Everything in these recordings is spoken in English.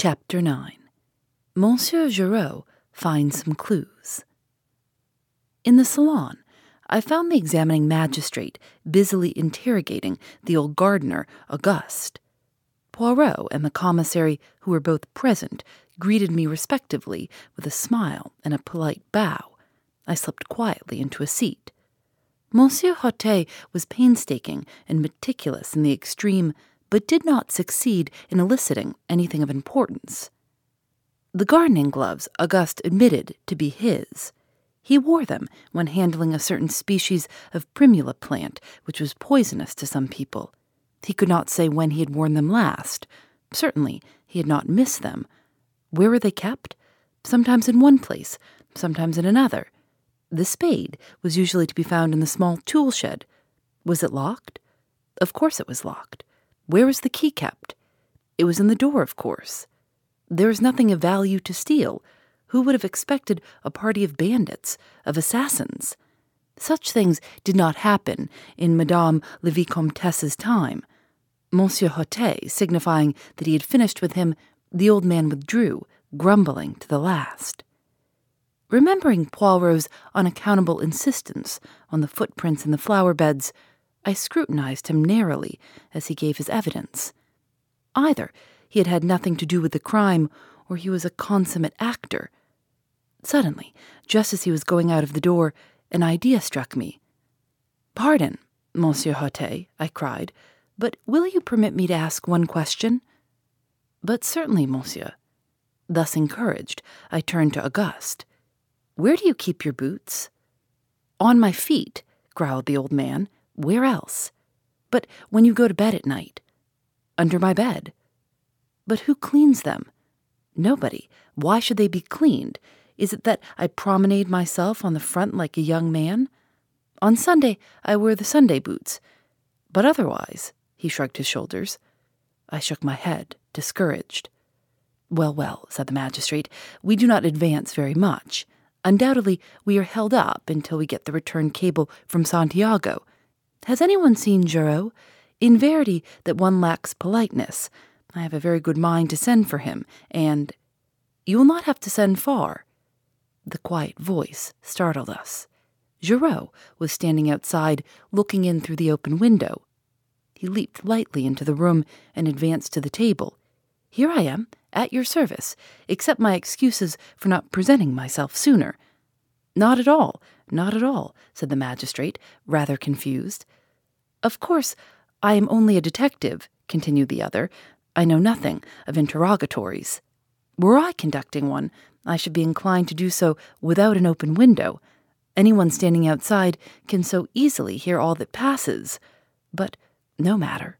Chapter 9 Monsieur Giraud finds some clues. In the salon, I found the examining magistrate busily interrogating the old gardener, Auguste. Poirot and the commissary, who were both present, greeted me respectively with a smile and a polite bow. I slipped quietly into a seat. Monsieur Hautet was painstaking and meticulous in the extreme but did not succeed in eliciting anything of importance. The gardening gloves Auguste admitted to be his. He wore them when handling a certain species of primula plant, which was poisonous to some people. He could not say when he had worn them last. Certainly, he had not missed them. Where were they kept? Sometimes in one place, sometimes in another. The spade was usually to be found in the small tool shed. Was it locked? Of course it was locked. Where was the key kept? It was in the door, of course. There was nothing of value to steal. Who would have expected a party of bandits, of assassins? Such things did not happen in Madame la Vicomtesse's time. Monsieur Hautet, signifying that he had finished with him, the old man withdrew, grumbling to the last. Remembering Poirot's unaccountable insistence on the footprints in the flower beds, I scrutinized him narrowly as he gave his evidence. Either he had had nothing to do with the crime, or he was a consummate actor. Suddenly, just as he was going out of the door, an idea struck me. Pardon, Monsieur Hautet, I cried, but will you permit me to ask one question? But certainly, monsieur. Thus encouraged, I turned to Auguste. Where do you keep your boots? On my feet, growled the old man. Where else? But when you go to bed at night? Under my bed. But who cleans them? Nobody. Why should they be cleaned? Is it that I promenade myself on the front like a young man? On Sunday, I wear the Sunday boots. But otherwise, he shrugged his shoulders. I shook my head, discouraged. Well, well, said the magistrate, we do not advance very much. Undoubtedly, we are held up until we get the return cable from Santiago. Has anyone seen Giraud? In verity, that one lacks politeness. I have a very good mind to send for him, and you will not have to send far. The quiet voice startled us. Giraud was standing outside, looking in through the open window. He leaped lightly into the room and advanced to the table. Here I am, at your service. Accept my excuses for not presenting myself sooner. Not at all, not at all, said the magistrate, rather confused. Of course, I am only a detective, continued the other. I know nothing of interrogatories. Were I conducting one, I should be inclined to do so without an open window. Anyone standing outside can so easily hear all that passes. But no matter.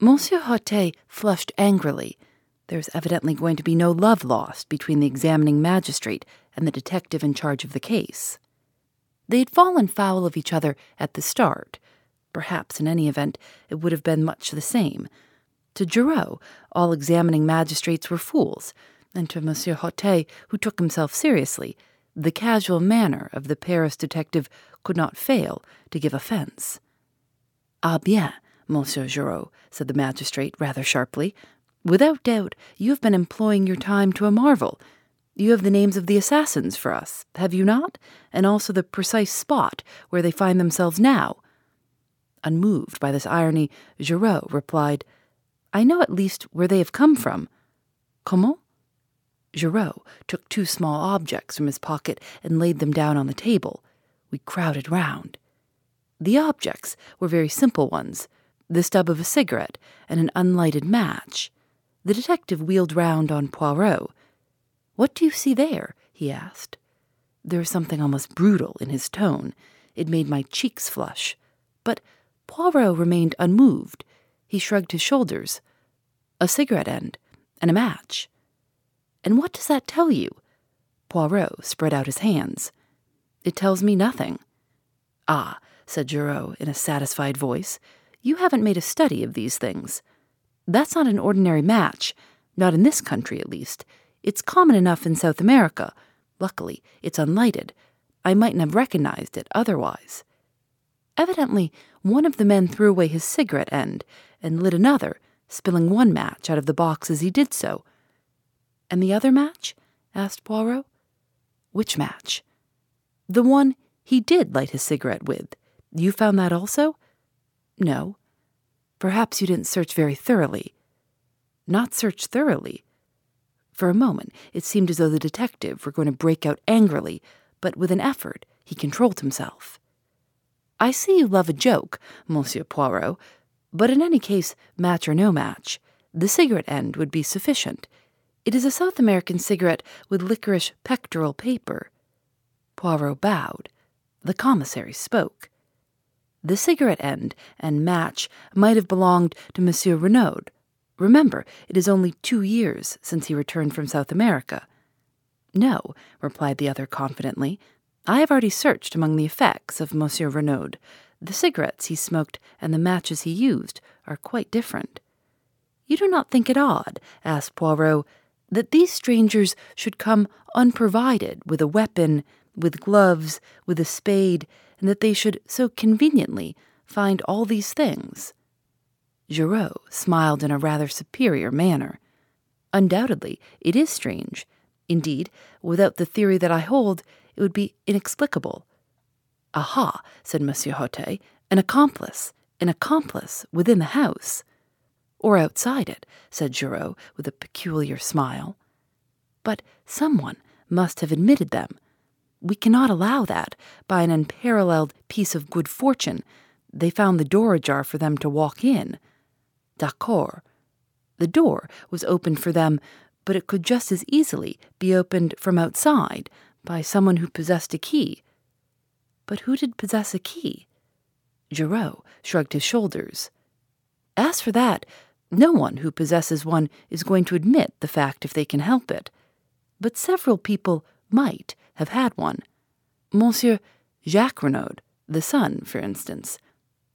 Monsieur Hautet flushed angrily. There was evidently going to be no love lost between the examining magistrate and the detective in charge of the case. They had fallen foul of each other at the start. Perhaps, in any event, it would have been much the same. To Giraud, all examining magistrates were fools, and to Monsieur Hautet, who took himself seriously, the casual manner of the Paris detective could not fail to give offense. Ah bien, Monsieur Giraud, said the magistrate rather sharply. Without doubt, you have been employing your time to a marvel. You have the names of the assassins for us, have you not? And also the precise spot where they find themselves now. Unmoved by this irony, Giraud replied, I know at least where they have come from. Comment? Giraud took two small objects from his pocket and laid them down on the table. We crowded round. The objects were very simple ones. the stub of a cigarette, and an unlighted match. The detective wheeled round on Poirot. What do you see there? he asked. There was something almost brutal in his tone. It made my cheeks flush. But Poirot remained unmoved. He shrugged his shoulders. A cigarette end, and a match. And what does that tell you? Poirot spread out his hands. It tells me nothing. Ah, said Giraud in a satisfied voice, you haven't made a study of these things. That's not an ordinary match, not in this country at least. It's common enough in South America. Luckily, it's unlighted. I mightn't have recognized it otherwise. Evidently, one of the men threw away his cigarette end and lit another, spilling one match out of the box as he did so. And the other match? asked Poirot. Which match? The one he did light his cigarette with. You found that also? No. Perhaps you didn't search very thoroughly. Not search thoroughly. For a moment, it seemed as though the detective were going to break out angrily, but with an effort, he controlled himself. I see you love a joke, Monsieur Poirot, but in any case, match or no match, the cigarette end would be sufficient. It is a South American cigarette with licorice pectoral paper. Poirot bowed. The commissary spoke. The cigarette end and match might have belonged to Monsieur Renaud. Remember, it is only two years since he returned from South America. No, replied the other confidently. I have already searched among the effects of Monsieur Renaud. The cigarettes he smoked and the matches he used are quite different. You do not think it odd, asked Poirot, that these strangers should come unprovided with a weapon, with gloves, with a spade, and that they should so conveniently find all these things? Giraud smiled in a rather superior manner. Undoubtedly, it is strange. Indeed, without the theory that I hold, it would be inexplicable. Aha, said Monsieur Hautet, an accomplice, an accomplice within the house. Or outside it, said Giraud with a peculiar smile. But someone must have admitted them. We cannot allow that, by an unparalleled piece of good fortune, they found the door ajar for them to walk in. D'accord. The door was opened for them, but it could just as easily be opened from outside by someone who possessed a key. But who did possess a key? Giraud shrugged his shoulders. As for that, no one who possesses one is going to admit the fact if they can help it. But several people might have had one. Monsieur Jacques Renaud, the son, for instance.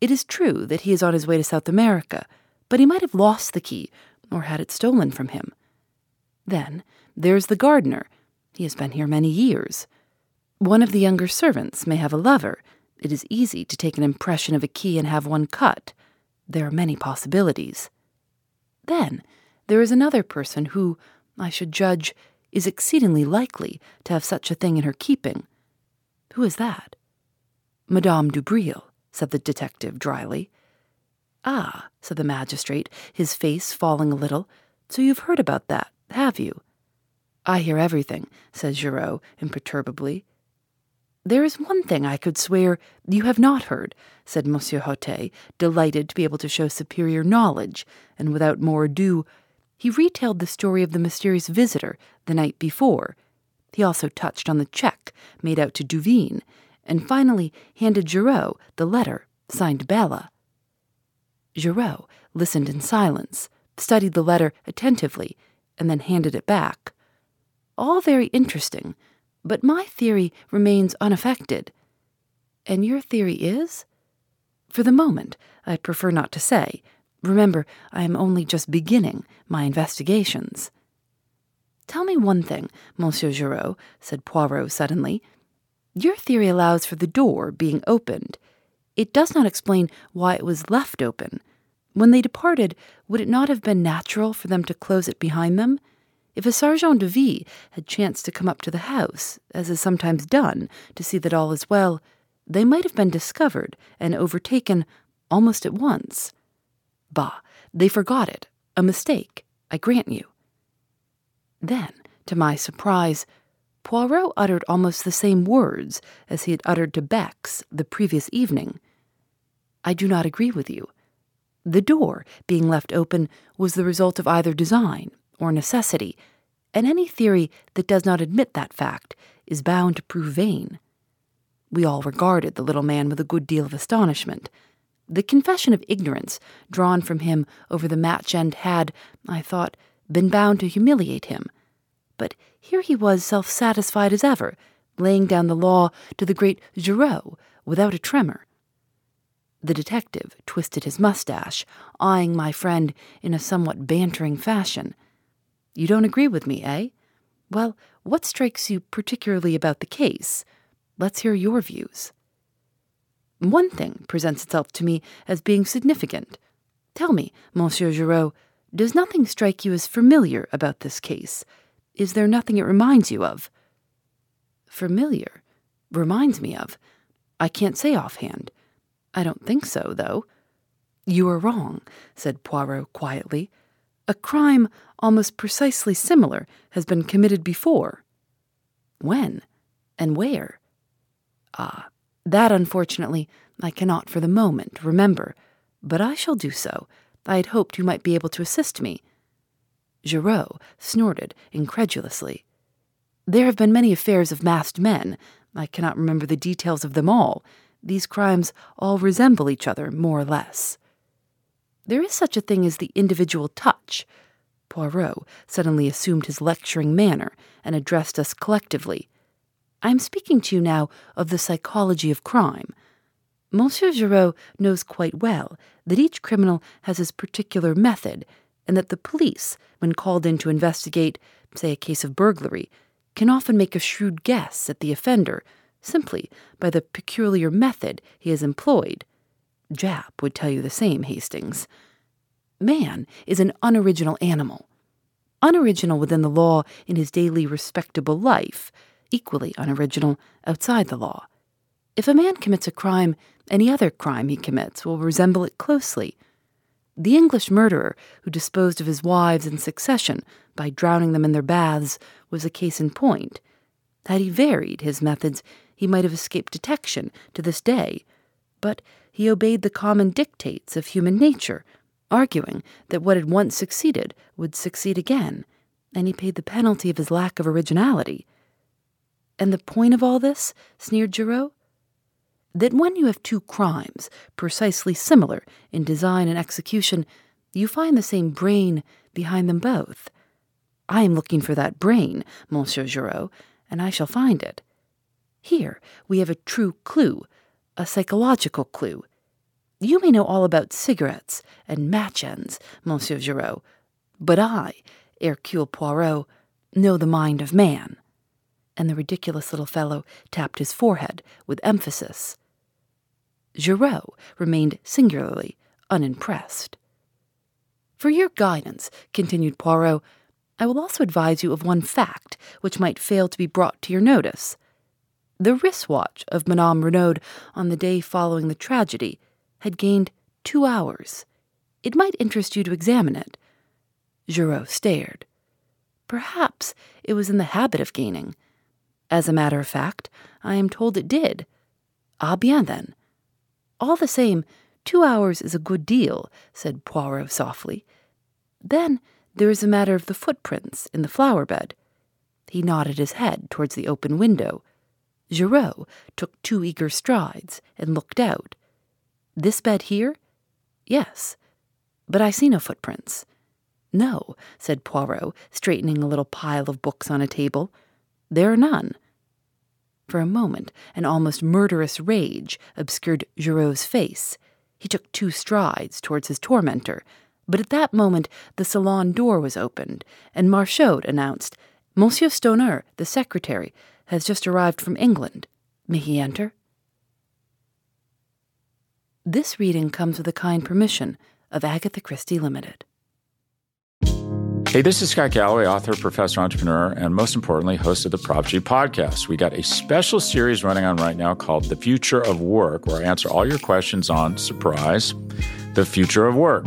It is true that he is on his way to South America, but he might have lost the key or had it stolen from him. Then there's the gardener. He has been here many years. One of the younger servants may have a lover. It is easy to take an impression of a key and have one cut. There are many possibilities. Then there is another person who, I should judge, is exceedingly likely to have such a thing in her keeping. Who is that? Madame Daubreuil, said the detective dryly. Ah, said the magistrate, his face falling a little. So you've heard about that, have you? I hear everything, said Giraud imperturbably. There is one thing I could swear you have not heard, said Monsieur Hautet, delighted to be able to show superior knowledge, and without more ado, he retailed the story of the mysterious visitor the night before. He also touched on the check made out to Duveen, and finally handed Giraud the letter signed Bella. Giraud listened in silence, studied the letter attentively, and then handed it back. All very interesting, but my theory remains unaffected. And your theory is? For the moment, I prefer not to say. Remember, I am only just beginning my investigations. Tell me one thing, Monsieur Giraud, said Poirot suddenly. Your theory allows for the door being opened. It does not explain why it was left open. When they departed, would it not have been natural for them to close it behind them? If a sergent de ville had chanced to come up to the house, as is sometimes done, to see that all is well, they might have been discovered and overtaken almost at once. Bah, they forgot it. A mistake, I grant you. Then, to my surprise, Poirot uttered almost the same words as he had uttered to Bex the previous evening. I do not agree with you. The door being left open was the result of either design or necessity, and any theory that does not admit that fact is bound to prove vain. We all regarded the little man with a good deal of astonishment. The confession of ignorance drawn from him over the match end had, I thought, been bound to humiliate him. But here he was self satisfied as ever, laying down the law to the great Giraud without a tremor. The detective twisted his mustache, eyeing my friend in a somewhat bantering fashion. You don't agree with me, eh? Well, what strikes you particularly about the case? Let's hear your views. One thing presents itself to me as being significant. Tell me, Monsieur Giraud, does nothing strike you as familiar about this case? Is there nothing it reminds you of? Familiar? Reminds me of? I can't say offhand. I don't think so, though. You are wrong, said Poirot quietly. A crime almost precisely similar has been committed before. When? And where? Ah, that unfortunately I cannot for the moment remember, but I shall do so. I had hoped you might be able to assist me. Giraud snorted incredulously. There have been many affairs of masked men. I cannot remember the details of them all. These crimes all resemble each other, more or less. There is such a thing as the individual touch. Poirot suddenly assumed his lecturing manner and addressed us collectively. I am speaking to you now of the psychology of crime. Monsieur Giraud knows quite well that each criminal has his particular method, and that the police, when called in to investigate, say, a case of burglary, can often make a shrewd guess at the offender simply by the peculiar method he has employed. Japp would tell you the same, Hastings. Man is an unoriginal animal. Unoriginal within the law in his daily respectable life, equally unoriginal outside the law. If a man commits a crime, any other crime he commits will resemble it closely. The English murderer who disposed of his wives in succession by drowning them in their baths was a case in point. Had he varied his methods, he might have escaped detection to this day. But he obeyed the common dictates of human nature arguing that what had once succeeded would succeed again, and he paid the penalty of his lack of originality. And the point of all this, sneered Giraud? That when you have two crimes precisely similar in design and execution, you find the same brain behind them both. I am looking for that brain, Monsieur Giraud, and I shall find it. Here we have a true clue, a psychological clue, you may know all about cigarettes and match ends, Monsieur Giraud, but I, Hercule Poirot, know the mind of man. And the ridiculous little fellow tapped his forehead with emphasis. Giraud remained singularly unimpressed. For your guidance, continued Poirot, I will also advise you of one fact which might fail to be brought to your notice. The wristwatch of Madame Renaud on the day following the tragedy had gained two hours. It might interest you to examine it. Giraud stared. Perhaps it was in the habit of gaining. As a matter of fact, I am told it did. Ah bien, then. All the same, two hours is a good deal, said Poirot softly. Then there is a matter of the footprints in the flower bed. He nodded his head towards the open window. Giraud took two eager strides and looked out. This bed here? Yes. But I see no footprints. No, said Poirot, straightening a little pile of books on a table. There are none. For a moment, an almost murderous rage obscured Giraud's face. He took two strides towards his tormentor, but at that moment the salon door was opened, and Marchaud announced, Monsieur Stoner, the secretary, has just arrived from England. May he enter? This reading comes with the kind permission of Agatha Christie Limited. Hey, this is Scott Galloway, author, professor, entrepreneur, and most importantly, host of the Prop G podcast. We got a special series running on right now called The Future of Work, where I answer all your questions on surprise, the future of work.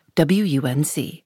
WUNC.